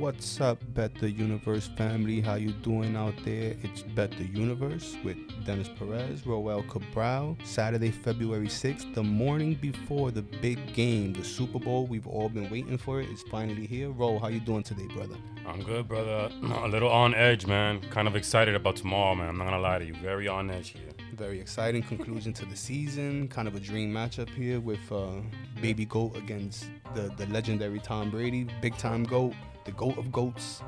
What's up, Bet the Universe family? How you doing out there? It's Bet the Universe with Dennis Perez, Roel Cabral. Saturday, February 6th, the morning before the big game, the Super Bowl. We've all been waiting for it. It's finally here. Ro, how you doing today, brother? I'm good, brother. A little on edge, man. Kind of excited about tomorrow, man. I'm not gonna lie to you. Very on edge here. Very exciting conclusion to the season. Kind of a dream matchup here with uh, Baby Goat against the, the legendary Tom Brady, big time goat, the goat of goats.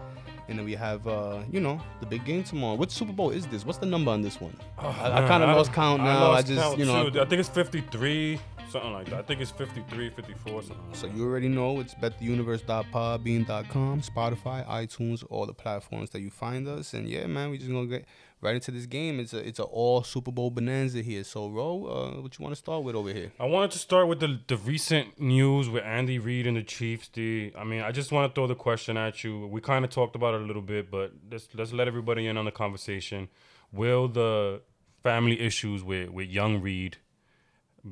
And then we have, uh, you know, the big game tomorrow. What Super Bowl is this? What's the number on this one? I, I kind of lost count now. I, lost just, count you know. too. I think it's 53, something like that. I think it's 53, 54, something. Like So you already know it's bettheuniverse.podbean.com, Spotify, iTunes, all the platforms that you find us. And yeah, man, we just gonna get right into this game. It's a it's a all Super Bowl bonanza here. So Ro, uh, what you want to start with over here? I wanted to start with the the recent news with Andy Reid and the Chiefs. The I mean, I just want to throw the question at you. We kind of talked about it a little bit, but let's let's let everybody in on the conversation. Will the family issues with with young Reid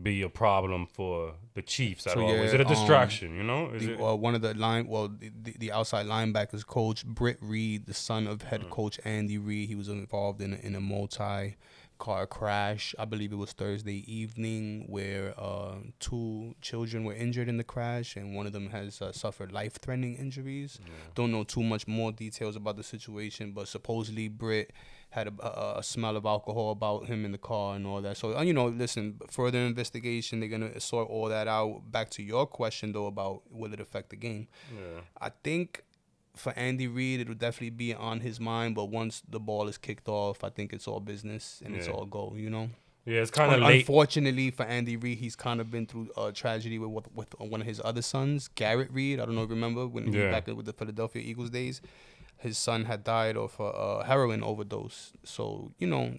be a problem for the Chiefs at So, all? Is it a um, distraction? you know, is The, it? uh, one of the line, well, the, the, the outside linebackers coach Britt Reid, the son of head Mm. coach Andy Reid, he was involved in a, in a multi car crash. I believe it was Thursday evening where uh, two children were injured in the crash, and one of them has uh, suffered life threatening injuries. Don't know too much more details about the situation, but supposedly Britt had a, a, a smell of alcohol about him in the car and all that. So, uh, you know, listen, further investigation, they're going to sort all that out. Back to your question, though, about will it affect the game? yeah. I think for Andy Reid, it'll definitely be on his mind, but once the ball is kicked off, I think it's all business and it's all go, you know? Yeah, it's kind of Un-. Unfortunately for Andy Reid, he's kind of been through a tragedy with, with with one of his other sons, Garrett Reid. I don't know if you remember when he was back with the Philadelphia Eagles days. His son had died of a, a heroin overdose. So you know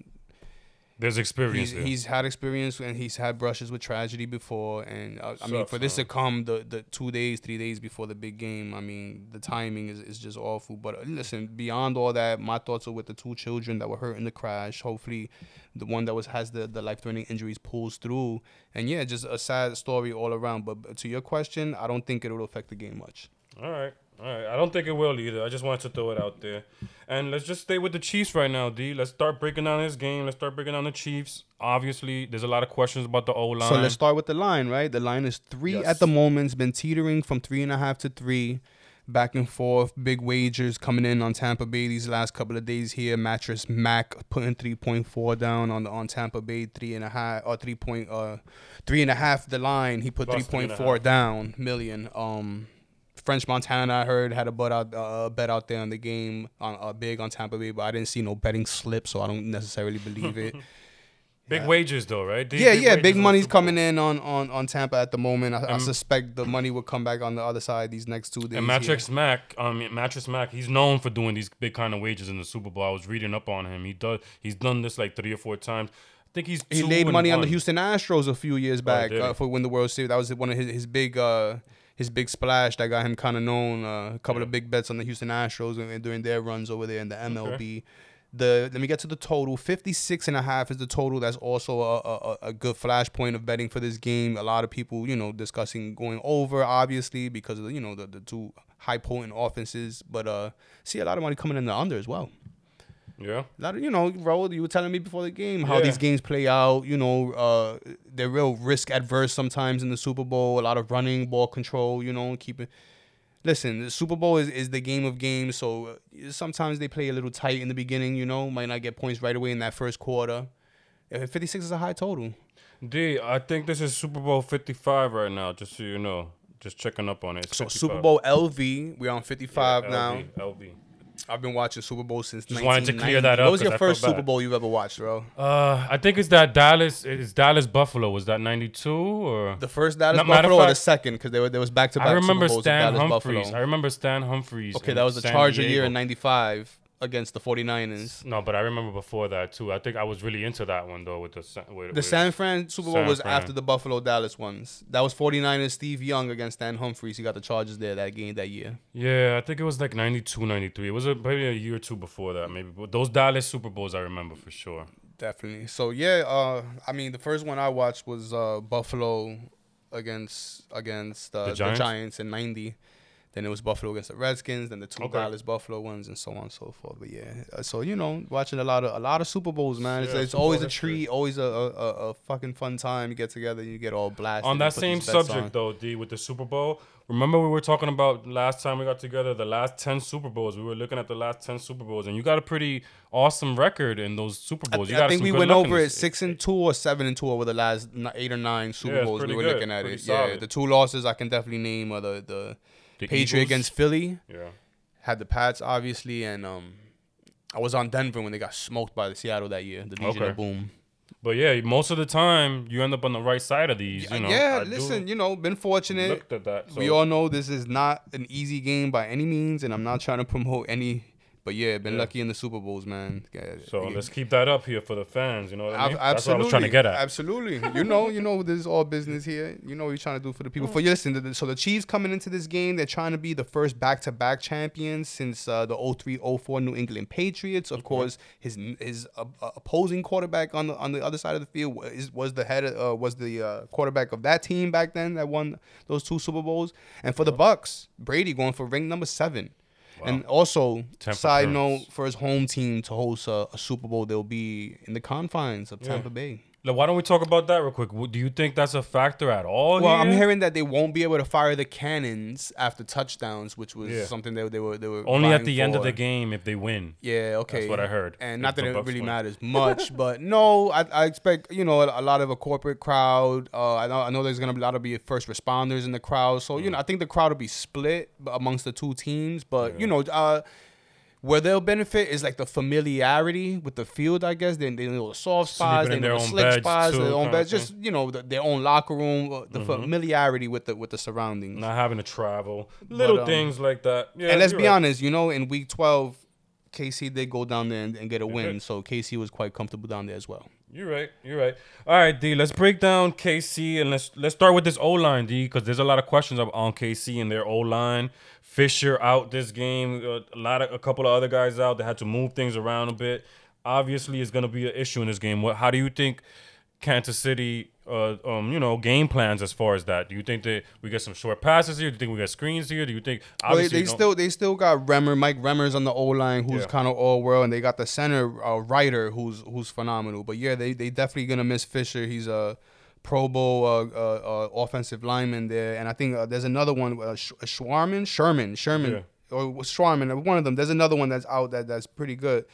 There's experience he's, there. he's had experience and he's had brushes with tragedy before. And uh, I mean, for this to come the, the two days, three days before the big game, I mean, the timing is, is just awful. But uh, listen, beyond all that, my thoughts are with the two children that were hurt in the crash. Hopefully, the one that was has the, the life threatening injuries pulls through. And yeah, just a sad story all around. But to your question, I don't think it will affect the game much. All right. All right. I don't think it will either. I just wanted to throw it out there. And let's just stay with the Chiefs right now, D. Let's start breaking down this game. Let's start breaking down the Chiefs. Obviously, there's a lot of questions about the O line. So let's start with the line, right? The line is three Yes. at the moment. It's been teetering from three and a half to three, back and forth. Big wagers coming in on Tampa Bay these last couple of days here. Mattress Mac putting three point four down on the on Tampa Bay three and a half or three point uh three and a half the line. He put Plus three three and point a four half. down million. Um. French Montana, I heard, had a bet out, uh, bet out there on the game, on uh, big on Tampa Bay, but I didn't see no betting slip, so I don't necessarily believe it. big wages though, right? Yeah, yeah, big money's coming in on, on, on Tampa at the moment. I, I Um, suspect the money will come back on the other side these next two days. And here. Matrix Mac, um, Mattress Mac, he's known for doing these big kind of wages in the Super Bowl. I was reading up on him. He does. He's done this like three or four times. I think he's. he laid money on the. Houston Astros a few years back did he? uh, for win the World Series. That was one of his, his big uh, his big splash that got him kind of known. Uh, a couple Yeah. of big bets on the Houston Astros and during their runs over there in the MLB. The let me get to the total. 56 and a half is the total. That's also a, a, a good flashpoint of betting for this game. A lot of people, you know, discussing going over, obviously, because of you know the, the two high potent offenses. But uh see a lot of money coming in the under as well. Yeah. A lot of, you know, Raul, you were telling me before the game how Yeah. these games play out. You know, uh, they're real risk adverse sometimes in the Super Bowl. A lot of running, ball control. You know, keeping. Listen, the Super Bowl is, is the game of games, so uh, sometimes they play a little tight in the beginning. You know, might not get points right away in that first quarter. Uh, Fifty six is a high total. D, I think this is Super Bowl 55 right now, just so you know. Just checking up on it. It's So 55. Super Bowl LV, we're on fifty five Yeah, now. LV, LV. I've been watching Super Bowl since. Just wanted to clear that up What was your I first Super. Bowl you've ever watched, bro? Uh, I think it's that Dallas. It's Dallas Buffalo. Was that '92 or? The first Dallas No, Buffalo or the second? Because there, was back to back. I remember Super Bowls Stan Dallas Humphries. Buffalo. I remember Stan Humphries. Okay, that was the San Charger year in '95 against the 49ers. No, but I remember before that too. I think I was really into that one though with the with, The with, San Fran Super Bowl San was Fran. after the Buffalo Dallas ones. That was 49ers Steve Young against Stan Humphries. He got the Chargers there that game that year. Yeah, I think it was like 92, 93. It was a, maybe a year or two before that, maybe. But those Dallas Super Bowls, I remember for sure. Definitely. So yeah, uh, I mean the first one I watched was uh, Buffalo against against uh, The the, Giants? Giants? in '90. Then it was Buffalo against the Redskins. Then the two Okay. Dallas Buffalo ones, and so on and so forth. But yeah, uh, so you know, watching a lot of a lot of Super Bowls, man. It's, Yeah, it's always a treat, always a, a, a, fucking fun time. You get together, you get all blasted. On that same subject, on. though, D, with the Super Bowl, remember we were talking about last time we got together, the last 10 Super Bowls. We were looking at the last 10 Super Bowls, and you got a pretty awesome record in those Super I, Bowls. You I think we went over it six and two or seven and two over the last eight or nine Super Yeah, Bowls. We were good, looking at pretty it. Yeah, the two losses I can definitely name are the the, The Patriot Eagles. against Philly. Yeah. had the Pats obviously, and um, I was on Denver when they got smoked by the Seattle that year. The Legion Okay. of Boom. But yeah, most of the time, you end up on the right side of these. You know, yeah, I listen, you know, been fortunate. looked at that. we all know this is not an easy game by any means, and I'm not trying to promote any. But yeah, been Yeah. lucky in the Super Bowls, man. Yeah, So yeah. let's keep that up here for the fans. You know what I mean? Ab- That's what I absolutely, was trying to get at. Absolutely, you know, you know, this is all business here. You know what you're trying to do for the people. For you, listen. the- So the Chiefs coming into this game, they're trying to be the first back-to-back champions since uh, the 03-04 New England Patriots. Of course, his his uh, uh, opposing quarterback on the on the other side of the field was, was the head uh, was the uh, quarterback of that team back then that won those two Super Bowls. And for the Bucks, Brady going for ring number seven. And also, Tenth side note, for his home team to host a, a Super Bowl, they'll be in the confines of Yeah. Tampa Bay. Why don't we talk about that real quick? Do you think that's a factor at all? Well, I'm hearing that they won't be able to fire the cannons after touchdowns, which was Yeah. something that they were they were only at the end of the game if they win. Yeah, okay. That's what I heard. And not that it really win. matters much, but no, I, I expect you know a, a lot of a corporate crowd. Uh, I know I know there's gonna be a lot of be first responders in the crowd, so you Mm. know I think the crowd will be split amongst the two teams. But you know, uh, where they'll benefit is like the familiarity with the field. I guess they, they know the soft spots, they know the slick spots, too, their own beds, just you know the, their own locker room, uh, the Mm-hmm. familiarity with the with the surroundings. Not having to travel, little um, things like that. Yeah, and let's be right. honest, you know, in week 12, KC did go down there and, and get a win. So KC was quite comfortable down there as well. You're right. You're right. All right, D. Let's break down KC and let's let's start with this O line, D, because there's a lot of questions on KC and their O line. Fisher out this game. uh, A lot of a couple of other guys out. They had to move things around a bit. Obviously, it's going to be an issue in this game. What? How do you think Kansas City, uh, um, you know, game plans as far as that? Do you think that we get some short passes here? Do you think we get screens here? Do you think? Well, they, still they still got Remmer, Mike Remmers on the O line, who's Yeah. kind of all world, and they got the center uh, Reiter, who's who's phenomenal. But yeah, they they definitely gonna miss Fisher. He's a Pro Bowl uh, uh, uh, offensive lineman there, and I think uh, there's another one, uh, Sh- Schwarman, Sherman, Sherman, Yeah. or Schwarman. One of them. There's another one that's out that that's pretty good.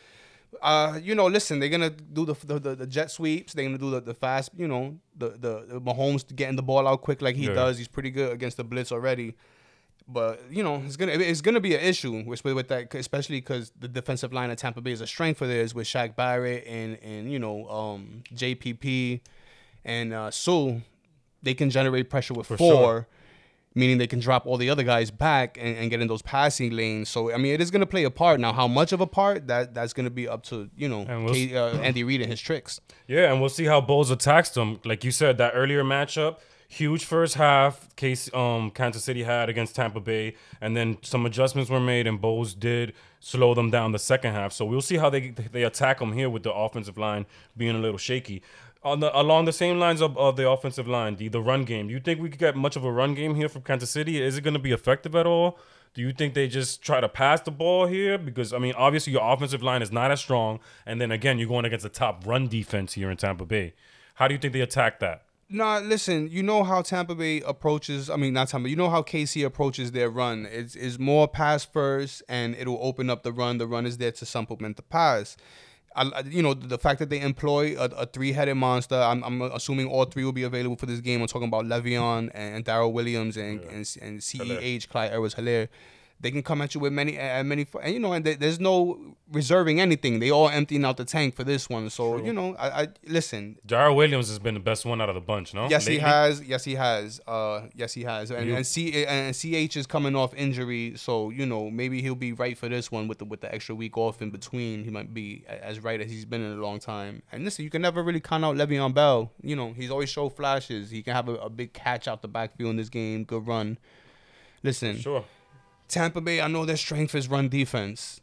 Uh, you know, listen, they're gonna do the the, the, the jet sweeps. They're gonna do the, the fast, you know, the, the the Mahomes getting the ball out quick like he Yeah. does. He's pretty good against the blitz already. But you know, it's gonna it's gonna be an issue with with that, especially because the defensive line of Tampa Bay is a strength for theirs with Shaq Barrett and and you know um, JPP and uh, Suh. They can generate pressure with For four, sure. Meaning they can drop all the other guys back and, and get in those passing lanes. So I mean, it is gonna play a part. Now, how much of a part that that's gonna be up to you know we'll K, uh, Andy Reid and his tricks. Yeah, and we'll see how Bowles attacks them. Like you said, that earlier matchup, huge first half case um Kansas City had against Tampa Bay, and then some adjustments were made, and Bowles did slow them down the second half. So we'll see how they they attack them here with the offensive line being a little shaky. On the along the same lines of, of the offensive line, the the run game. Do you think we could get much of a run game here from Kansas City? Is it going to be effective at all? Do you think they just try to pass the ball here? Because I mean, obviously your offensive line is not as strong, and then again, you're going against the top run defense here in Tampa Bay. How do you think they attack that? Nah, listen. You know how Tampa Bay approaches. I mean, not Tampa. You know how KC approaches their run. It's is more pass first, and it'll open up the run. The run is there to supplement the pass. I, you know the fact that they employ a, a three-headed monster. I'm, I'm assuming all three will be available for this game. I'm talking about Le'Veon and, Darrel Williams and and, and Ceh Clyde Edwards Helaire. They can come at you with many uh, many, and you know, and there- there's no reserving anything. They all emptying out the tank for this one. So you know, I, I listen. Jared Williams has been the best one out of the bunch, no? Yes, he has. Yes, he has. Uh, yes, he has. And and C and CH is coming off injury, so you know maybe he'll be right for this one with the with the extra week off in between. He might be as right as he's been in a long time. And listen, you can never really count out Le'Veon Bell. You know he's always show flashes. He can have a, a big catch out the backfield in this game. Good run. Listen, Sure. Tampa Bay. I know their strength is run defense.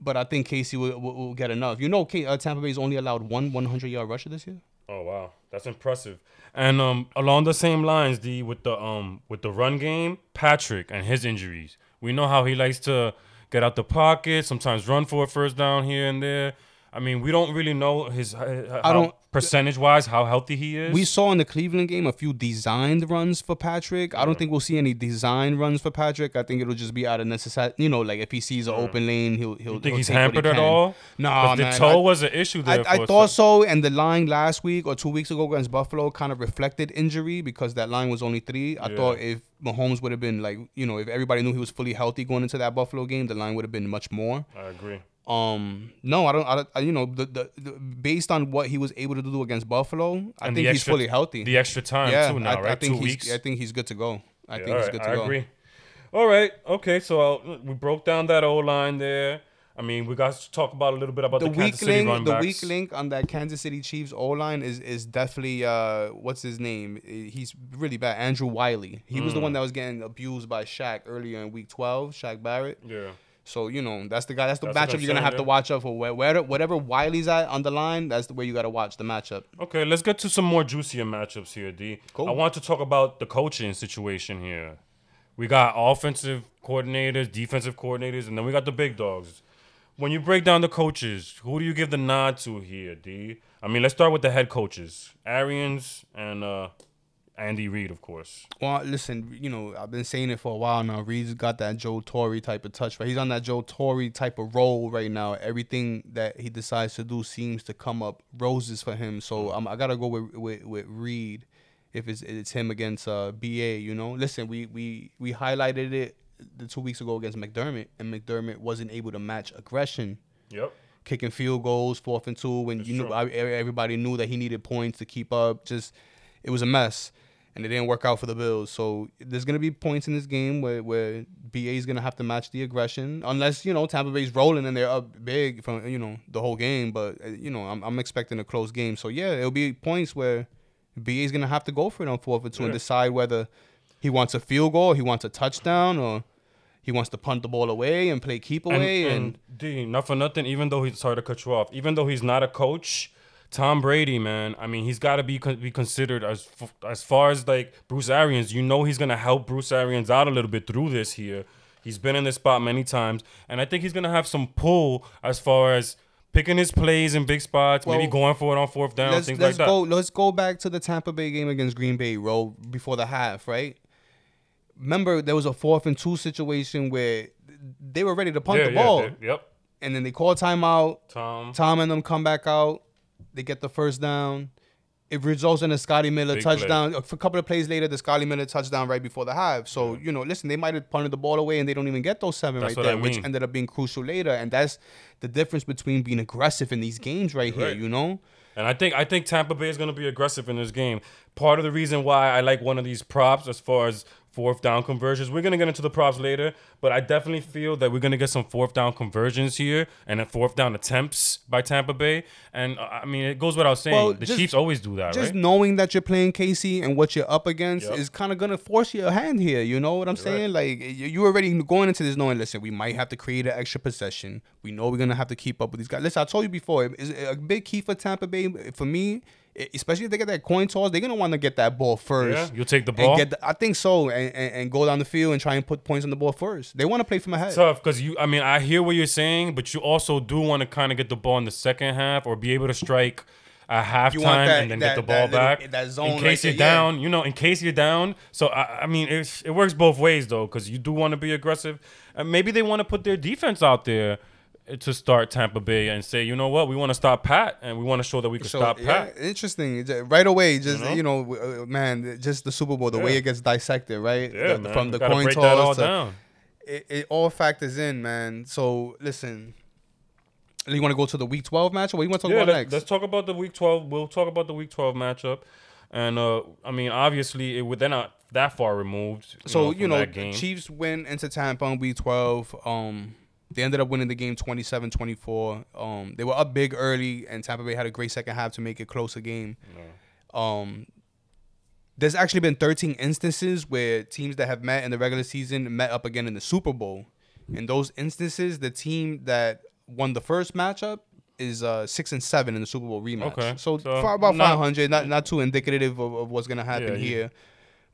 But I think Casey will, will, will get enough. You know, K, uh, Tampa Bay's only allowed one 100 yard rusher this year. Oh wow, that's impressive. And um, along the same lines, D with the um with the run game, Patrick and his injuries. We know how he likes to get out the pocket, sometimes run for a first down here and there. I mean, we don't really know his uh, how, don't- percentage wise how healthy he is. We saw in the Cleveland game a few designed runs for Patrick. I don't think we'll see any design runs for Patrick. I think it'll just be out of necessity. You know, like if he sees an open lane, he'll he'll. you think he'll he's what he hampered at all? Nah, 'Cause the toe I- was an issue there. I, I thought so, and the line last week or two weeks ago against Buffalo kind of reflected injury because that line was only three. I Yeah. thought if Mahomes would have been like, you know, if everybody knew he was fully healthy going into that Buffalo game, the line would have been much more. I agree. Um, no, I don't. I, I you know, the, the, the based on what he was able to do against Buffalo, I And think the he's fully healthy. The extra time yeah, too now, I, right? I think Two he's. weeks. I think he's good to go. I Yeah, think he's good to I go. agree. All right. Okay. So uh, we broke down that O line there. I mean, we got to talk about a little bit about the, the weak link, the weak link on that Kansas City Chiefs O line is is definitely uh what's his name? He's really bad. Andrew Wylie. He was the Mm. one that was getting abused by Shaq earlier in Week 12. Shaq Barrett. Yeah. So you know that's the guy. That's the That's matchup you're gonna have to watch out for. Where, where whatever Wylie's at on the line, that's the way you gotta watch the matchup. Okay, let's get to some more juicier matchups here, D. Cool. I want to talk about the coaching situation here. We got offensive coordinators, defensive coordinators, and then we got the big dogs. When you break down the coaches, who do you give the nod to here, D? I mean, let's start with the head coaches, Arians and uh, Andy Reid, of course. Well, listen, you know, I've been saying it for a while now. Reid's got that Joe Torre type of touch, right? He's on that Joe Torre type of role right now. Everything that he decides to do seems to come up roses for him. So um, I gotta go with with, with Reid if it's it's him against uh, BA. You know, listen, we we we highlighted it the two weeks ago against McDermott, and McDermott wasn't able to match aggression Yep. kicking field goals, fourth and two, when That's you knew true. Everybody knew that he needed points to keep up. Just it was a mess, and it didn't work out for the Bills. So there's gonna be points in this game where where BA is gonna have to match the aggression, unless you know Tampa Bay's rolling and they're up big from you know the whole game. But uh, you know I'm I'm expecting a close game. So yeah, it'll be points where BA is gonna have to go for it on fourth and two and decide whether he wants a field goal, he wants a touchdown, or he wants to punt the ball away and play keep And, away and and D, not for nothing, even though he's sorry to cut you off, even though he's not a coach, Tom Brady, man, I mean, he's got to be con- be considered as f- as far as like Bruce Arians. You know, he's gonna help Bruce Arians out a little bit through this here. He's been in this spot many times, and I think he's gonna have some pull as far as picking his plays in big spots, maybe going for it on fourth down, things let's like that. go let's go back to the Tampa Bay game against Green Bay, roll before the half, right? Remember there was a fourth and two situation where they were ready to punt yeah, the ball, they- yep. and then they call timeout. Tom, Tom and them come back out. They get the first down. It results in a Scotty Miller Big play. touchdown. A couple of plays later, the Scotty Miller touchdown right before the half. So you know, listen, they might have punted the ball away and they don't even get those seven That's right there, I which ended up being crucial later. And that's the difference between being aggressive in these games right here. Right. You know, And I think I think Tampa Bay is going to be aggressive in this game. Part of the reason why I like one of these props as far as fourth down conversions. We're going to get into the props later, but I definitely feel that we're going to get some fourth down conversions here and a fourth down attempts by Tampa Bay. And uh, I mean, it goes without saying, Well, the just- Chiefs always do that, just right? knowing that you're playing Casey and what you're up against Yep. is kind of gonna force your hand here. You know what I'm saying? Like you you already going into this knowing, listen, we might have to create an extra possession. We know we're gonna have to keep up with these guys. Listen, I told you before, is a big key for Tampa Bay for me, especially if they get that coin toss, they're gonna want to get that ball first. Yeah, you'll take the And ball. get the, I think so, and, and, and go down the field and try and put points on the ball first. They want to play from ahead. tough because you. I mean, I hear what you're saying, but you also do want to kind of get the ball in the second half or be able to strike at halftime that- and then that- get the ball little- back. that zone in case there, you're yeah. down, you know, in case you're down. So I, I mean, it it works both ways though, because you do want to be aggressive, and maybe they want to put their defense out there to start Tampa Bay and say, you know what, we want to stop Pat and we want to show that we can So, stop yeah, Pat. interesting. Right away, just know? you know, uh, man, just the Super Bowl, the way it gets dissected, right? Yeah, The-. From the coin toss, to, down. it, it all factors in, man. So listen, you want to go to the Week 12 matchup? what you want to talk yeah, about let's, next? let's talk about the week 12. We'll talk about the week 12 matchup. And uh, I mean, obviously, it, they're not that far removed. You so know, you know. Chiefs win into Tampa on Week 12. Um, they ended up winning the game 27-24. Um, they were up big early, and Tampa Bay had a great second half to make it closer game. Um, there's actually been 13 instances where teams that have met in the regular season met up again in the Super Bowl. In those instances, the team that won the first matchup is uh six and seven in the Super Bowl rematch. Okay. So, So far about not- 500, not not too indicative of, of what's gonna happen Yeah, here.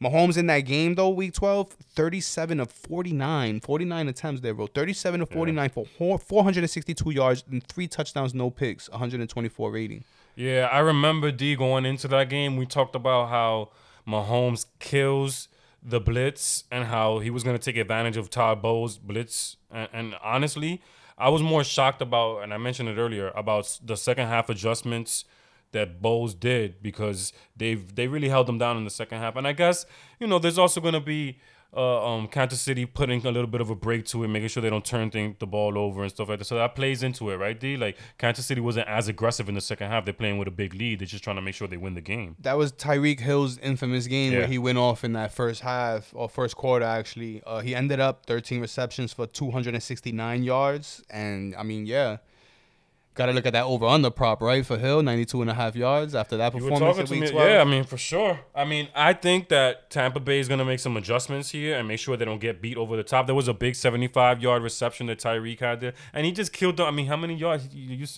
Mahomes in that game though, week 12, 37 of 49, 49 attempts there, bro. 37 of 49 for 462 yards and three touchdowns, no picks, 124 rating. Yeah, I remember D going into that game. We talked about how Mahomes kills the blitz and how he was going to take advantage of Todd Bowles' blitz. And, and honestly, I was more shocked about, and I mentioned it earlier, about the second half adjustments that Bowles did because they've they really held them down in the second half. And I guess you know there's also going to be uh, um, Kansas City putting a little bit of a break to it, making sure they don't turn thing, the ball over and stuff like that. So that plays into it, right? D like Kansas City wasn't as aggressive in the second half. They're playing with a big lead. They're just trying to make sure they win the game. That was Tyreek Hill's infamous game Yeah. where he went off in that first half or first quarter. Actually, uh, he ended up 13 receptions for 269 yards, and I mean, yeah, got to look at that over under prop right for Hill, 92 and a half yards after that performance talking to week me, 12. yeah. I mean, for sure. I mean, I think that Tampa Bay is gonna make some adjustments here and make sure they don't get beat over the top. There was a big 75 yard reception that Tyreek had there, and he just killed them. I mean, how many yards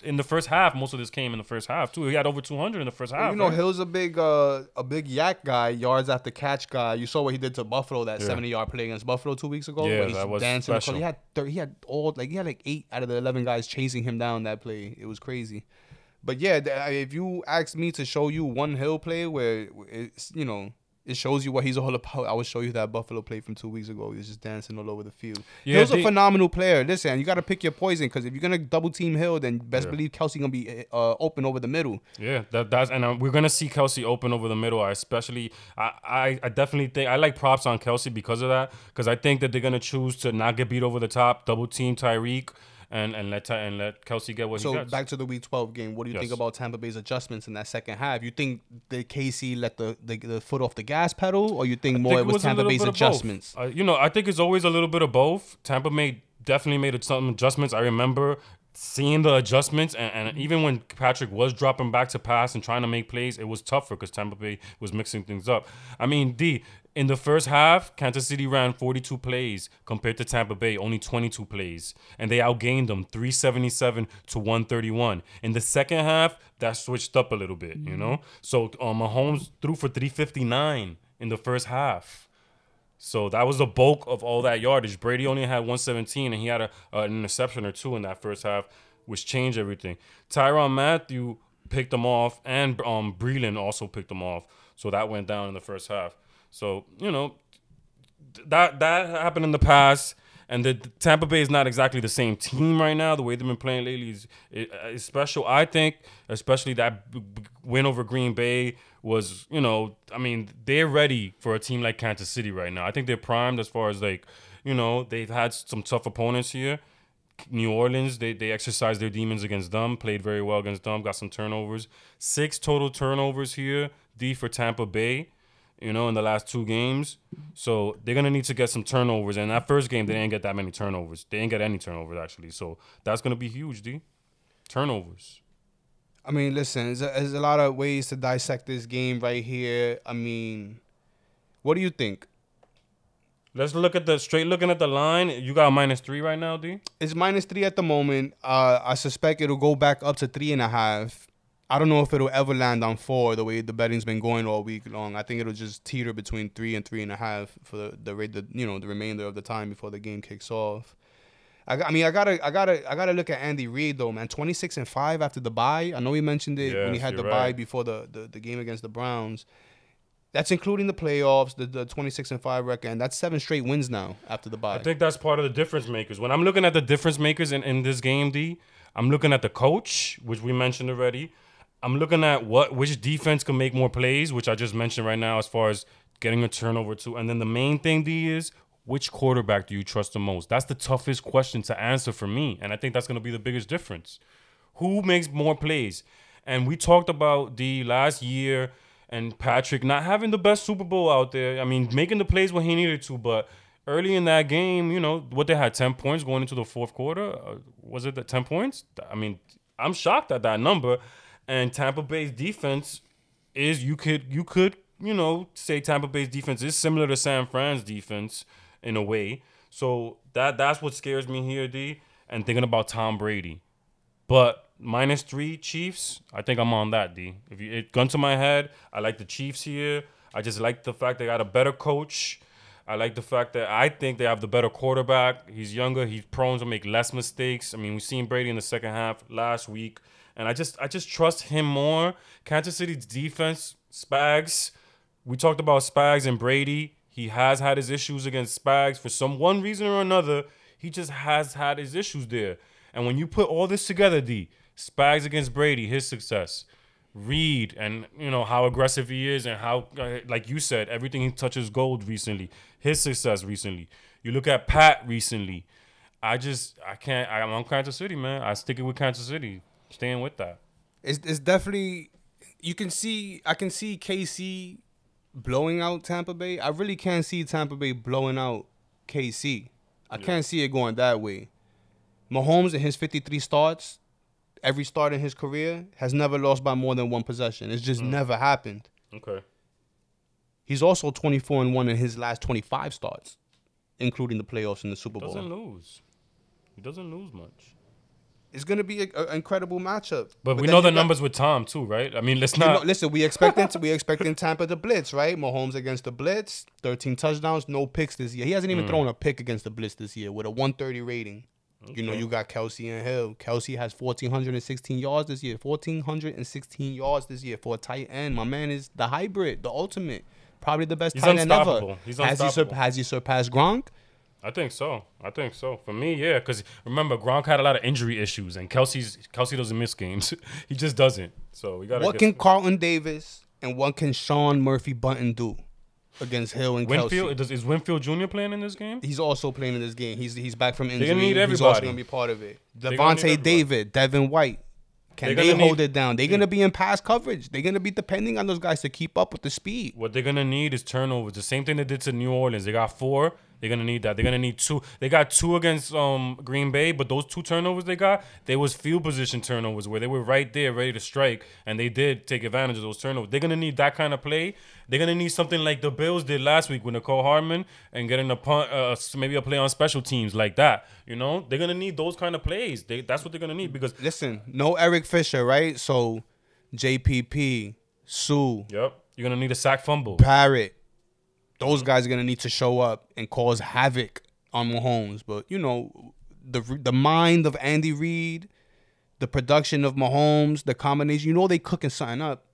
in the first half? Most of this came in the first half too. He had over 200 in the first half. You know, right? Hill's a big, uh, a big YAC guy, yards after catch guy. You saw what he did to Buffalo that Yeah. 70 yard play against Buffalo two weeks ago. Yeah, that was dancing special. He had, thir- he had all like he had like eight out of the 11 guys chasing him down that play. It was crazy. But yeah, if you ask me to show you one Hill play where it's you know it shows you what he's all about, I would show you that Buffalo play from two weeks ago. He was just dancing all over the field. Yeah, Hill's a phenomenal player. Listen, you got to pick your poison because if you're gonna double team Hill, then best Yeah. believe Kelce gonna be uh, open over the middle. Yeah, that, that's and um, we're gonna see Kelce open over the middle. I especially, I, I, I definitely think I like props on Kelce because of that. Because I think that they're gonna choose to not get beat over the top, double team Tyreek, and and let and let Kelce get what he So back to the Week 12 game. What do you think about Tampa Bay's adjustments in that second half? You think the KC let the, the, the foot off the gas pedal, or you think more think it was, a Tampa Bay's bit of both. adjustments? Uh, you know, I think it's always a little bit of both. Tampa made definitely made some adjustments. I remember seeing the adjustments, and, and even when Patrick was dropping back to pass and trying to make plays, it was tougher because Tampa Bay was mixing things up. I mean, D. In the first half, Kansas City ran 42 plays compared to Tampa Bay, only 22 plays. And they outgained them 377 to 131. In the second half, that switched up a little bit, you know? So um, Mahomes threw for 359 in the first half. So that was the bulk of all that yardage. Brady only had 117, and he had a, an interception or two in that first half, which changed everything. Tyrann Mathieu picked them off, and um, Breeland also picked them off. So that went down in the first half. So you know, that that happened in the past. And the the Tampa Bay is not exactly the same team right now. The way they've been playing lately is, is special. I think, especially that b- b- win over Green Bay was, you know, I mean, they're ready for a team like Kansas City right now. I think they're primed as far as like, you know, they've had some tough opponents here. New Orleans, they they exercised their demons against them, played very well against them, got some turnovers. Six total turnovers here, D for Tampa Bay, you know, in the last two games. So they're gonna need to get some turnovers. And that first game, they didn't get that many turnovers. They didn't get any turnovers actually. So that's gonna be huge, D. Turnovers. I mean, listen, there's a, there's a lot of ways to dissect this game right here. I mean, what do you think? Let's look at the straight looking at the line. You got minus three right now, D. It's minus three at the moment. Uh, I suspect it'll go back up to three and a half. I don't know if it'll ever land on four the way the betting's been going all week long. I think it'll just teeter between three and three and a half for the the, rate- the you know the remainder of the time before the game kicks off. I, I mean I gotta I gotta I gotta look at Andy Reid though man. Twenty six and five after the bye. I know he mentioned it when he had the you're bye before the, the the game against the Browns. That's including the playoffs, the, the 26 and 5 record, and that's seven straight wins now after the bye. I think that's part of the difference makers. When I'm looking at the difference makers in, in this game, D, I'm looking at the coach, which we mentioned already. I'm looking at what which defense can make more plays, which I just mentioned right now, as far as getting a turnover too. And then the main thing, D, is which quarterback do you trust the most? That's the toughest question to answer for me, and I think that's going to be the biggest difference. Who makes more plays? And we talked about the last year and Patrick not having the best Super Bowl out there. I mean, making the plays when he needed to, but early in that game, you know, what they had 10 points going into the fourth quarter. Uh, was it the 10 points? I mean, I'm shocked at that number. And Tampa Bay's defense is you could you could, you know, say Tampa Bay's defense is similar to San Fran's defense in a way. So that that's what scares me here, D. And thinking about Tom Brady. But minus three Chiefs, I think I'm on that, D. If you it, gun to my head, I like the Chiefs here. I just like the fact they got a better coach. I like the fact that I think they have the better quarterback. He's younger. He's prone to make less mistakes. I mean, we've seen Brady in the second half last week, and I just I just trust him more. Kansas City's defense, Spags. We talked about Spags and Brady. He has had his issues against Spags for some one reason or another. He just has had his issues there. And when you put all this together, D, Spags against Brady, his success, Reid, and you know how aggressive he is, and how, uh, like you said, everything he touches gold recently. His success recently. You look at Pat recently. I just I can't. I'm on Kansas City, man. I stick it with Kansas City. Staying with that. It's it's definitely you can see I can see KC blowing out Tampa Bay. I really can't see Tampa Bay blowing out KC. I can't see it going that way. Mahomes in his 53 starts, every start in his career has never lost by more than one possession. It's just mm. never happened. Okay. He's also 24 and 1 in his last 25 starts, including the playoffs and the Super Bowl. He doesn't lose. He doesn't lose much. It's going to be an incredible matchup. But, we know the got- numbers with Tom too, right? I mean, let's You know, not. listen, we expecting we expecting Tampa to blitz, right? Mahomes against the blitz, 13 touchdowns, no picks this year. He hasn't Mm. even thrown a pick against the blitz this year with a 130 rating. You know, you got Kelce and Hill. Kelce has 1,416 yards this year. 1,416 yards this year for a tight end. My man is the hybrid, the ultimate. Probably the best He's tight end ever. He's has, he sur- has he surpassed Gronk? I think so. I think so. For me, yeah, because remember Gronk had a lot of injury issues, and Kelce's Kelce doesn't miss games. he just doesn't. So we got What can Carlton Davis and what can Sean Murphy Bunting do against Hill and Kelce? Winfield does, is Winfield Jr. playing in this game? He's also playing in this game. He's he's back from injury. gonna need He's also gonna be part of it. They're Devontae. David, Devin White. Can They're hold need- it down? They're gonna be in pass coverage. They're gonna be depending on those guys to keep up with the speed. What they're gonna need is turnovers. The same thing they did to New Orleans. They got four. They're gonna need that. They're gonna need two. They got two against um Green Bay, but those two turnovers they got, they was field position turnovers where they were right there ready to strike, and they did take advantage of those turnovers. They're gonna need that kind of play. They're gonna need something like the Bills did last week with Mecole Hardman and getting a punt, uh, maybe a play on special teams like that. You know, they're gonna need those kind of plays. They, that's what they're gonna need because Listen, no Eric Fisher, right? So JPP, Suh, yep, you're gonna need a sack fumble. Parrot, those guys are gonna need to show up and cause havoc on Mahomes. But you know, the the mind of Andy Reid, the production of Mahomes, the combination. You know they cooking something up.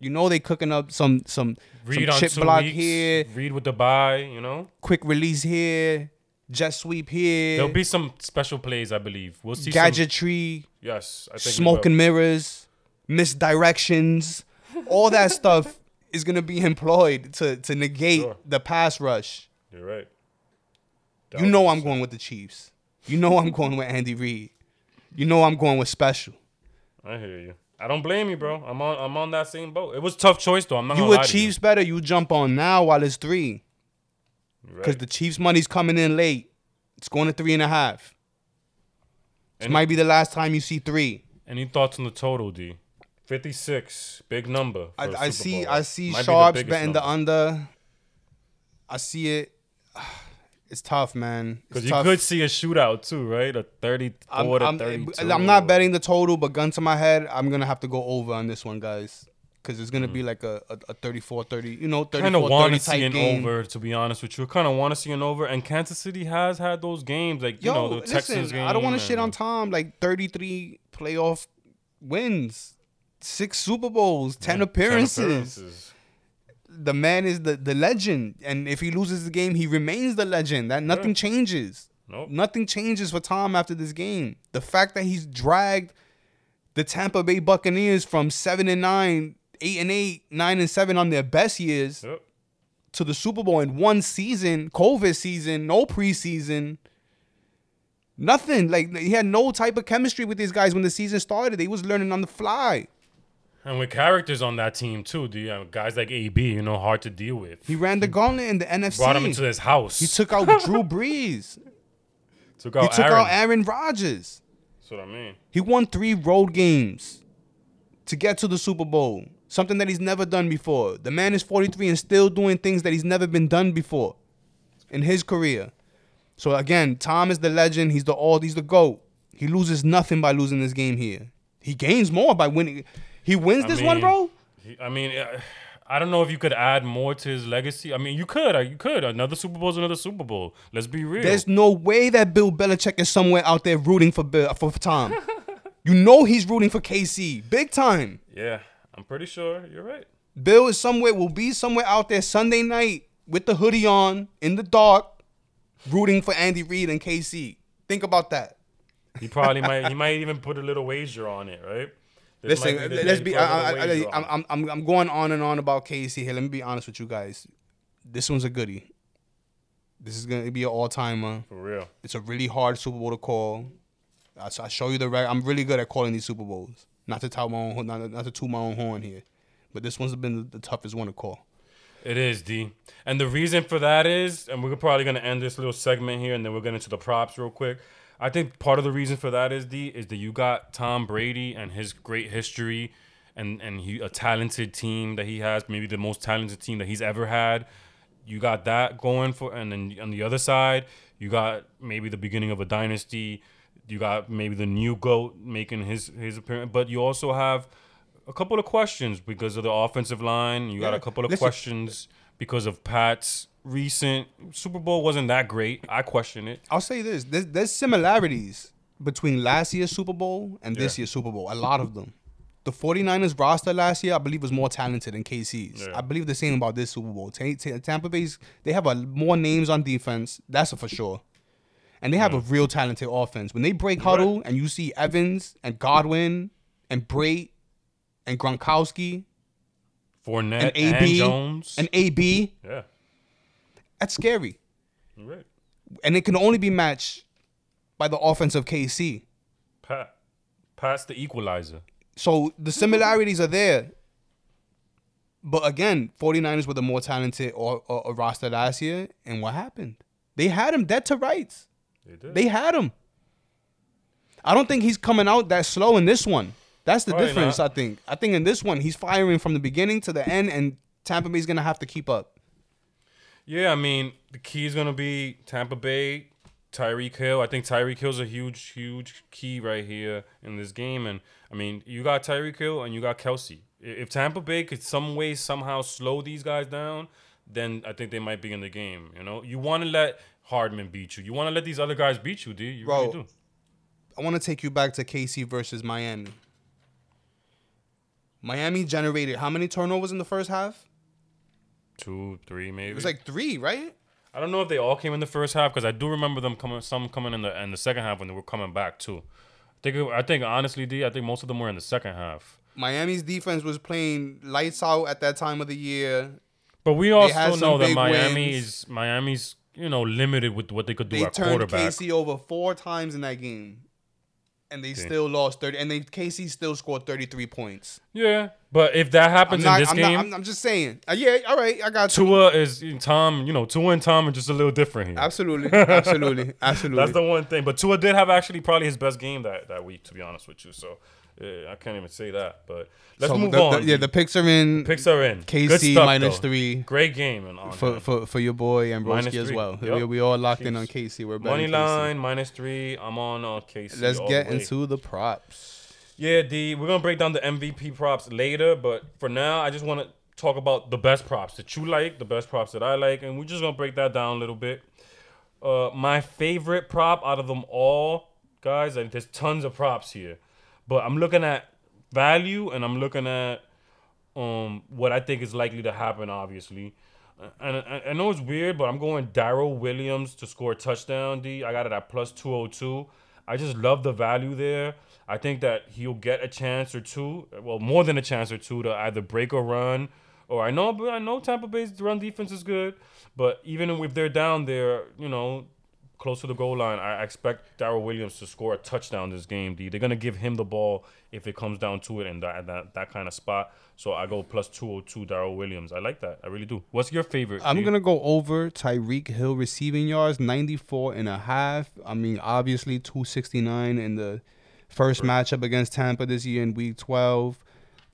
You know they cooking up some some, Read some chip block weeks. here, Read with the bye, You know. quick release here, jet sweep here, There'll be some special plays, I believe. We'll see. Some, gadgetry, yes, I think smoke and mirrors, misdirections, all that stuff is gonna be employed to to negate Sure. the pass rush. You're right. You know I'm going with the Chiefs. You know I'm going with Andy Reid. You know I'm going with special. I hear you. I don't blame you, bro. I'm on. I'm on that same boat. It was a tough choice though. I'm not. You a to Chiefs better, you jump on now while it's three. Because right. the Chiefs money's coming in late. It's going to three and a half. This And- might be the last time you see three. Any thoughts on the total, D? Fifty six, big number. I, I see I see Might Sharps betting the under. I see it. It's tough, man. Because you tough. could see a shootout too, right? A 34 I'm, to I'm, eh, 32. I'm not betting the total, but gun to my head, I'm gonna have to go over on this one, guys. Because it's gonna be mm. like a, a, a 34 30, you know, 34 kind of want 30 to see an game. over, to be honest with you. Kind of want to see an over, and Kansas City has had those games, like you Yo, know the Texans listen, game. I don't want to shit on Tom. Like 33 playoff wins, six Super Bowls, 10 10 appearances. appearances. The man is the, the legend. And if he loses the game, he remains the legend. That nothing Yeah. changes. Nope. Nothing changes for Tom after this game. The fact that he's dragged the Tampa Bay Buccaneers from seven and nine, eight and eight, nine and seven on their best years Yep. to the Super Bowl in one season, COVID season, no preseason. Nothing. Like he had no type of chemistry with these guys when the season started. They was learning on the fly. And with characters on that team too, do you have uh, guys like AB, you know, hard to deal with. He ran the gauntlet in the NFC. Brought him into his house. he took out Drew Brees. took out He took Aaron. out Aaron Rodgers. That's what I mean. He won three road games to get to the Super Bowl. Something that he's never done before. The man is 43 and still doing things that he's never been done before in his career. So again, Tom is the legend. He's the all. He's the goat. He loses nothing by losing this game here. He gains more by winning. He wins I this one, bro. he- I mean, uh, I don't know if you could add more to his legacy. I mean, you could. uh, You could. Another Super Bowl is another Super Bowl. Let's be real. There's no way that Bill Belichick is somewhere out there rooting for Bill for Tom. you know he's rooting for KC, big time. yeah, I'm pretty sure you're right. Bill is somewhere will be somewhere out there Sunday night with the hoodie on in the dark, rooting for Andy Reid and KC. Think about that. He probably might. He might even put a little wager on it, right? This Listen, let's be. I, I, on I'm. I'm, I'm, going on and on about KC here. Let me be honest with you guys. This one's a goodie. This is gonna be an all timer. for real. It's a really hard Super Bowl to call. I, I show you the. Rec- I'm really good at calling these Super Bowls. Not to tout my own, not, not to toot my own horn here, but this one's been the, the toughest one to call. It is D, and the reason for that is, and we're probably gonna end this little segment here, and then we'll get into the props real quick. I think part of the reason for that is the is that you got Tom Brady and his great history, and and he a talented team that he has, maybe the most talented team that he's ever had. You got that going for, and then on the other side, you got maybe the beginning of a dynasty. You got maybe the new goat making his his appearance, but you also have a couple of questions because of the offensive line. You got a couple of Listen. questions because of Pat's recent Super Bowl wasn't that great. I question it. I'll say this: there's, there's similarities between last year's Super Bowl and this Yeah. year's Super Bowl. A lot of them. The 49ers roster last year, I believe, was more talented than KC's. Yeah. I believe the same about this Super Bowl. Ta- Ta- Tampa Bay's they have a more names on defense. That's for sure. And they have a real talented offense. When they break huddle and you see Evans and Godwin and Brate and Gronkowski Fournette and and, AB Jones. and AB, yeah, that's scary. you're right. And it can only be matched by the offense of KC. Pat, Pat's the equalizer. So the similarities are there. But again, 49ers were the more talented or, or, or roster last year. And what happened? They had him dead to rights. They did. They had him. I don't think he's coming out that slow in this one. That's the Probably difference, not. I think. I think in this one, he's firing from the beginning to the end, and Tampa Bay's going to have to keep up. Yeah, I mean, the key is gonna be Tampa Bay, Tyreek Hill. I think Tyreek Hill's a huge, huge key right here in this game. And I mean, you got Tyreek Hill and you got Kelce. If Tampa Bay could some way somehow slow these guys down, then I think they might be in the game. You know, you want to let Hardman beat you. You want to let these other guys beat you, dude. You Bro. really do. I want to take you back to KC versus Miami. Miami generated how many turnovers in the first half? Two, three, maybe. It was like three, right? I don't know if they all came in the first half because I do remember them coming, some coming in the in the second half when they were coming back too. I think it- I think honestly, D, I think most of them were in the second half. Miami's defense was playing lights out at that time of the year. But we also know that Miami wins. is Miami's you know limited with what they could do They at turned quarterback. KC over four times in that game, and they still lost thirty. And they KC still scored thirty three points. Yeah, but if that I'm happens not. in this I'm, game, not I'm, I'm just saying. Uh, yeah, all right. I got you. Tua is Tom. You know, Tua and Tom are just a little different here. Absolutely, absolutely, absolutely. That's the one thing. But Tua did have actually probably his best game that, that week, to be honest with you. So yeah, I can't even say that. But let's So move the- on. the- yeah, the picks are in. picks are in. KC stuff, minus three Great game and on for, for for your boy and Broski as well. Yup. We, we all locked in on KC. We're Money KC. line minus three. I'm on uh, KC. Let's get into the props. Yeah, D. We're gonna break down the MVP props later, but for now, I just want to talk about the best props that you like, the best props that I like, and we're just gonna break that down a little bit. Uh, my favorite prop out of them all, guys, and there's tons of props here, but I'm looking at value and I'm looking at um what I think is likely to happen. Obviously, and I, I know it's weird, but I'm going Darrel Williams to score a touchdown. D. I got it at plus two hundred two. I just love the value there. I think that he'll get a chance or two, well, more than a chance or two to either break or run. Or I know, but I know Tampa Bay's run defense is good, but even if they're down there, you know, close to the goal line, I expect Darrel Williams to score a touchdown this game. D. They're gonna give him the ball if it comes down to it in that that, that kind of spot. So I go plus two hundred two Darrel Williams. I like that. I really do. What's your favorite? I'm D? to go over Tyreek Hill receiving yards, 94 and a half. I mean, obviously 269 in the first matchup against Tampa this year in week 12.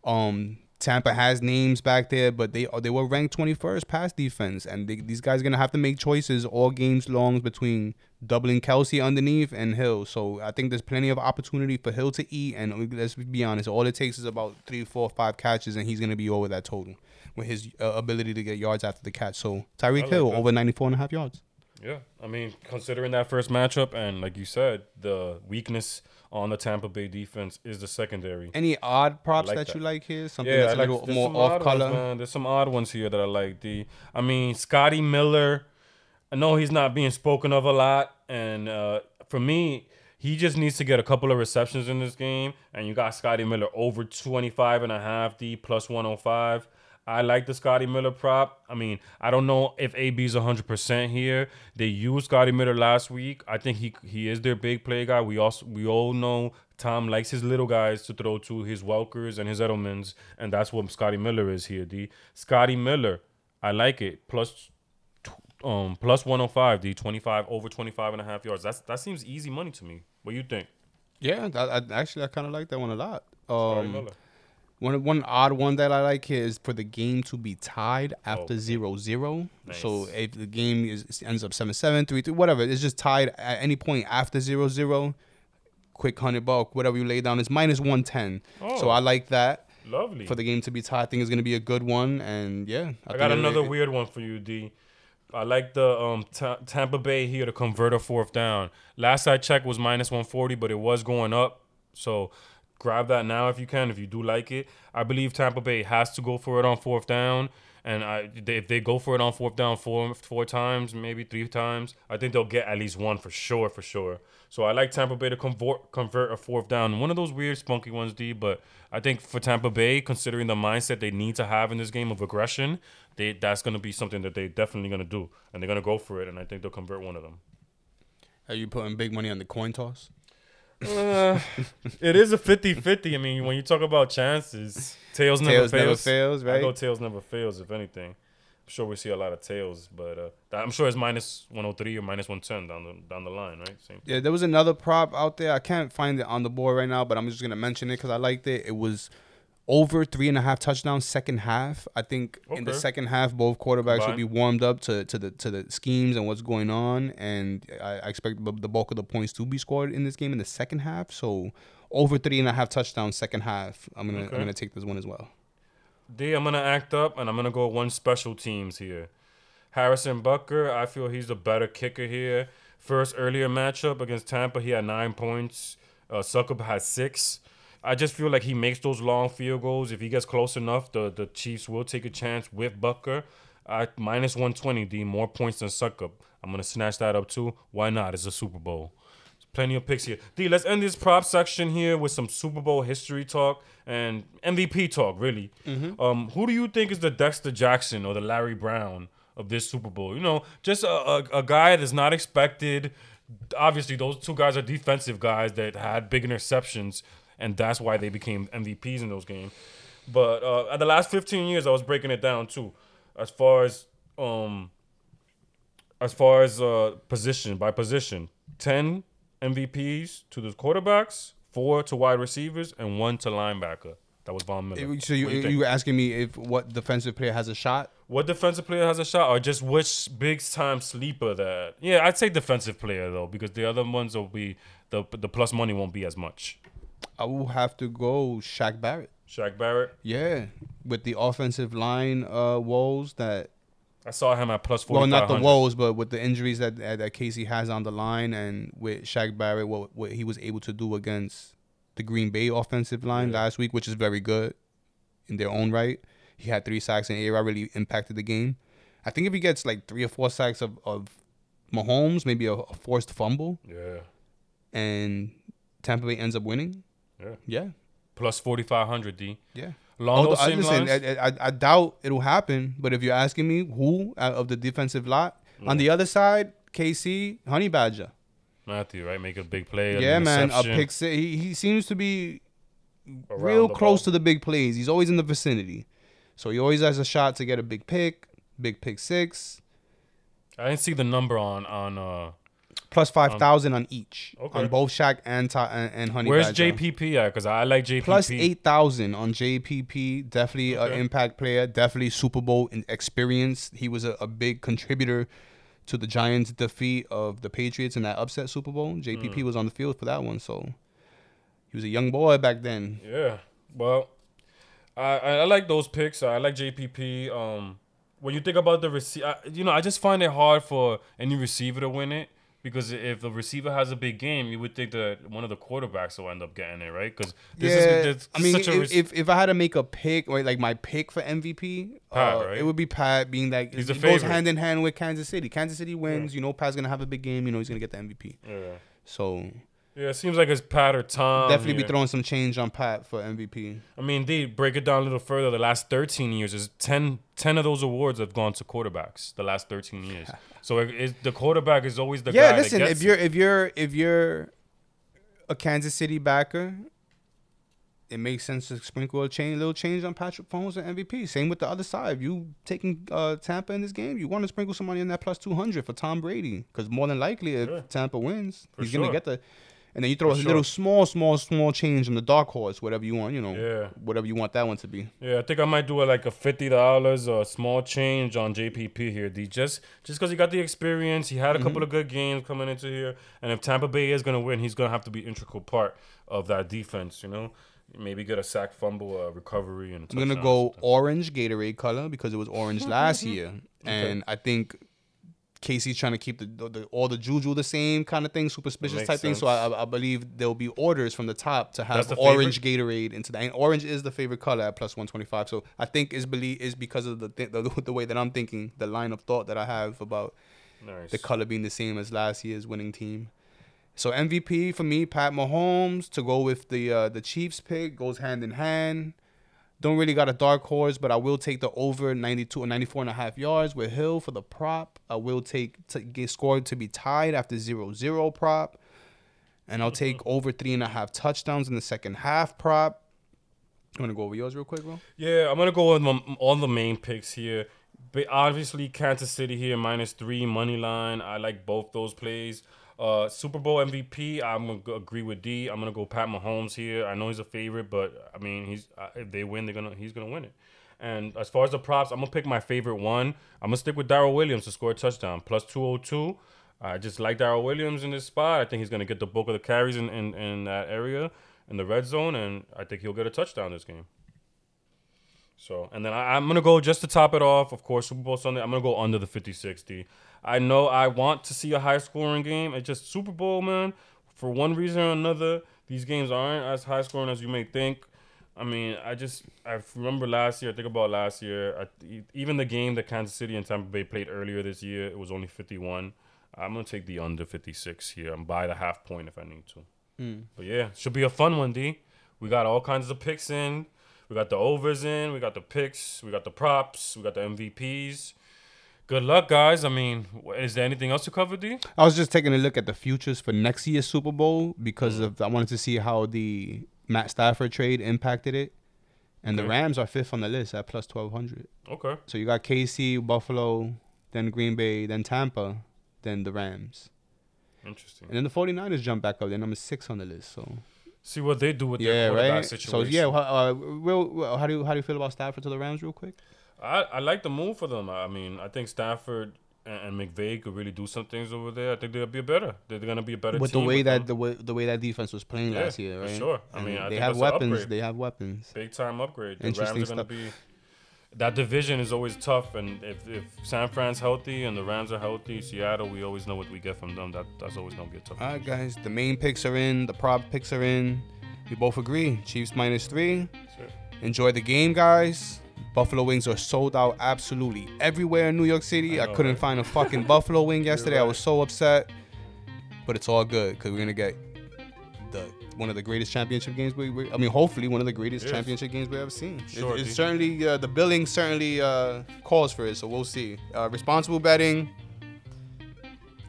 Um Tampa has names back there, but they they were ranked 21st pass defense, and they, these guys are gonna have to make choices all games long between doubling Kelce underneath and Hill. So I think there's plenty of opportunity for Hill to eat, and let's be honest, all it takes is about three, four, five catches, and he's gonna be over that total. with his uh, ability to get yards after the catch. So Tyreek like Hill that. over 94 and a half yards. Yeah, I mean, considering that first matchup and like you said, the weakness on the Tampa Bay defense is the secondary. Any odd props like that, that. you like here? Something Yeah, that's a like little more off color. Ones. There's some odd ones here that I like. The I mean, Scotty Miller. I know he's not being spoken of a lot, and uh, for me, he just needs to get a couple of receptions in this game. And you got Scotty Miller over 25 and a half, D plus 105. I like the Scotty Miller prop. I mean, I don't know if AB's 100% here. They used Scotty Miller last week. I think he he is their big play guy. We also we all know Tom likes his little guys to throw to his Welkers and his Edelmans, and that's what Scotty Miller is here, D. Scotty Miller, I like it. Plus um plus 105, D, 25 over 25 and a half yards. That's that seems easy money to me. What do you think? Yeah, that, I, actually I kind of like that one a lot. Scotty Um, Miller. One one odd one that I like here is for the game to be tied after zero zero. So if the game is ends up seven seven three three whatever, it's just tied at any point after zero zero. Quick hundred buck, whatever you lay down is minus one ten. So Oh. I like that Lovely. for the game to be tied. I think it's gonna be a good one, and yeah, I think got another it- weird one for you, D. I like the um Ta Tampa Bay here to convert a fourth down. Last I checked was minus 140, but it was going up. So grab that now if you can, if you do like it. I believe Tampa Bay has to go for it on fourth down. And I, they, if they go for it on fourth down four four times, maybe three times, I think they'll get at least one for sure, for sure. So I like Tampa Bay to convert convert a fourth down. One of those weird spunky ones, D. But I think for Tampa Bay, considering the mindset they need to have in this game of aggression, they that's gonna be something that they definitely gonna do, and they're gonna go for it. And I think they'll convert one of them. Are you putting big money on the coin toss? Uh, it is a 50-50. I mean, when you talk about chances, tails never Tails fails. never fails, I go tails never fails. If anything, I'm sure we see a lot of tails, but uh, that- I'm sure it's minus 103 or minus 110 down the down the line, right? Same. Yeah, there was another prop out there. I can't find it on the board right now, but I'm just gonna mention it because I liked it. It was over three and a half touchdowns second half. I think in the second half, both quarterbacks will be warmed up to, to the to the schemes and what's going on, and I, I expect the the bulk of the points to be scored in this game in the second half. So over three and a half touchdowns second half. I'm gonna Okay. I'm gonna take this one as well. D, I'm gonna act up and I'm gonna go one special teams here. Harrison Butker, I feel he's the better kicker here. First earlier matchup against Tampa, he had nine points. Uh, Succop had six. I just feel like he makes those long field goals. If he gets close enough, the, the Chiefs will take a chance with Butker. Uh, minus 120, D, more points than Succop. I'm gonna snatch that up too. Why not? It's a Super Bowl. Plenty of picks here. D, let's end this prop section here with some Super Bowl history talk and MVP talk, really. Um, who do you think is the Dexter Jackson or the Larry Brown of this Super Bowl? You know, just a, a, a guy that's not expected. Obviously, those two guys are defensive guys that had big interceptions, and that's why they became MVPs in those games. But uh, at the last 15 years, I was breaking it down too, as far as um, as far as uh, position by position, ten MVPs to the quarterbacks, four to wide receivers, and one to linebacker. That was Von Miller. So you you you, were asking me if what defensive player has a shot? What defensive player has a shot, or just which big time sleeper that? Yeah, I'd say defensive player though, because the other ones will be the the plus money won't be as much. I will have to go Shaq Barrett. Shaq Barrett, Yeah, with the offensive line uh, woes that I saw him at plus four. well, not the woes, but with the injuries that that KC has on the line, and with Shaq Barrett, what what he was able to do against the Green Bay offensive line Yeah. last week, which is very good in their own right. He had three sacks, and A. really impacted the game. I think if he gets like three or four sacks of of Mahomes, maybe a, a forced fumble, Yeah, and Tampa Bay ends up winning. Yeah. Yeah, Plus forty five hundred D. yeah. Along Although, those I, same listen, lines. I, I, I doubt it'll happen. But if you're asking me who out of the defensive lot on the other side, KC, Honey Badger. Mathieu, right? Make a big play. yeah, man, a pick six. He, he seems to be around real close ball. to the big plays. He's always in the vicinity, so he always has a shot to get a big pick, big pick six, I didn't see the number on on. uh plus five thousand on each okay. on both Shaq and Ty, and, and Honey Where's Badger. JPP at? Because I like JPP. Plus eight thousand on JPP. Definitely Okay. an impact player. Definitely Super Bowl in experience. He was a, a big contributor to the Giants' defeat of the Patriots in that upset Super Bowl. JPP Mm. was on the field for that one, so he was a young boy back then. Yeah. Well, I, I I like those picks. I like JPP. Um, when you think about the receiver, you know, I just find it hard for any receiver to win it because if the receiver has a big game, you would think that one of the quarterbacks will end up getting it, right? Because yeah, I mean, if, if, if I had to make a pick, or like my pick for MVP, Pat, uh, right? it would be Pat, being that he's it goes hand in hand with Kansas City. Kansas City wins, yeah. you know, Pat's gonna have a big game. You know, he's gonna get the MVP. Yeah. So yeah, it seems like it's Pat or Tom. Definitely here. be throwing some change on Pat for MVP. I mean, indeed, break it down a little further. The last 13 years is 10, 10 of those awards have gone to quarterbacks. The last 13 years. so it, it, the quarterback is always the yeah. listen, if you're if you're if you're a Kansas City backer, it makes sense to sprinkle a change, little change on Patrick Mahomes and MVP. Same with the other side. You taking uh, Tampa in this game, you want to sprinkle some money in that plus two hundred for Tom Brady because more than likely, if sure. Tampa wins, for he's sure. gonna get the and then you throw For a sure. little small, small, small change on the dark horse, whatever you want, you know, yeah. whatever you want that one to be. Yeah, I think I might do a, like a fifty dollars or a small change on JPP here, D. Just just because he got the experience, he had a mm-hmm. couple of good games coming into here, and if Tampa Bay is gonna win, he's gonna have to be integral part of that defense. You know, maybe get a sack, fumble, a recovery, and. i I'm gonna go orange Gatorade color because it was orange last year, and okay. I think KC's trying to keep the, the, the, all the juju the same kind of thing, superstitious type sense. thing. So I, I believe there'll be orders from the top to have orange favorite? Gatorade into that. And orange is the favorite color at plus one twenty five. So I think is believe is because of the, th- the the way that I'm thinking, the line of thought that I have about nice. the color being the same as last year's winning team. So MVP for me, Pat Mahomes to go with the uh, the Chiefs pick goes hand in hand. Don't really got a dark horse, but I will take the over 92 or 94 and a half yards with Hill for the prop. I will take to get scored to be tied after 0-0 prop. And I'll take mm-hmm. over three and a half touchdowns in the second half prop. You want to go over yours real quick, bro? Yeah, I'm gonna go on on the main picks here. But obviously, Kansas City here minus three money line. I like both those plays. Uh, Super Bowl MVP, I'm gonna agree with D. I'm gonna go Pat Mahomes here. I know he's a favorite, but I mean, he's uh, if they win, they're gonna he's gonna win it. And as far as the props, I'm gonna pick my favorite one. I'm gonna stick with Darrel Williams to score a touchdown, plus 202. I just like Darrel Williams in this spot. I think he's gonna get the bulk of the carries in, in, in that area in the red zone, and I think he'll get a touchdown this game. So, and then I, am gonna go just to top it off. Of course, Super Bowl Sunday. I'm gonna go under the 50-60. I know I want to see a high scoring game. It's just Super Bowl, man. For one reason or another, these games aren't as high scoring as you may think. I mean, I just I remember last year. I think about last year. I, even the game that Kansas City and Tampa Bay played earlier this year, it was only 51. I'm gonna take the under 56 here and buy the half point if I need to. Mm. But yeah, should be a fun one, D. We got all kinds of picks in. We got the overs in. We got the picks. We got the props. We got the MVPs. Good luck, guys. I mean, is there anything else to cover, D? I was just taking a look at the futures for next year's Super Bowl because mm. of I wanted to see how the Matt Stafford trade impacted it. And okay. the Rams are fifth on the list at plus twelve hundred. Okay. So you got KC, Buffalo, then Green Bay, then Tampa, then the Rams. Interesting. And then the 49ers jump back up. They're number six on the list. So see what they do with yeah, their quarterback right? situation. So yeah, uh, real, how do you how do you feel about Stafford to the Rams, real quick? I, I like the move for them. I mean, I think Stafford and, and McVay could really do some things over there. I think they'll be better. They're gonna be a better. With the way that the way the way that defense was playing yeah, last year, right? sure. I mean, I they have weapons. They have weapons. Big time upgrade. The Interesting Rams are gonna stuff. be. That division is always tough, and if, if San Fran's healthy and the Rams are healthy, Seattle, we always know what we get from them. That that's always gonna be a tough. All right, guys. The main picks are in. The prop picks are in. We both agree. Chiefs minus three. Sure. Enjoy the game, guys. Buffalo wings are sold out absolutely everywhere in New York City. I, know, I couldn't right? find a fucking buffalo wing yesterday. Right. I was so upset, but it's all good because we're gonna get one of the greatest championship games we, we I mean, hopefully one of the greatest championship games we've ever seen. Sure, it, it's certainly uh, the billing certainly uh, calls for it, so we'll see. Uh, responsible betting.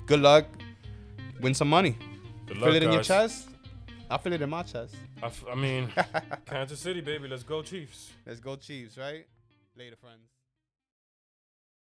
Good luck. Win some money. Good luck, Feel it guys. in your chest. I feel it in my chest. I, f- I mean, Kansas City, baby. Let's go, Chiefs. Let's go, Chiefs, right? Later, friends.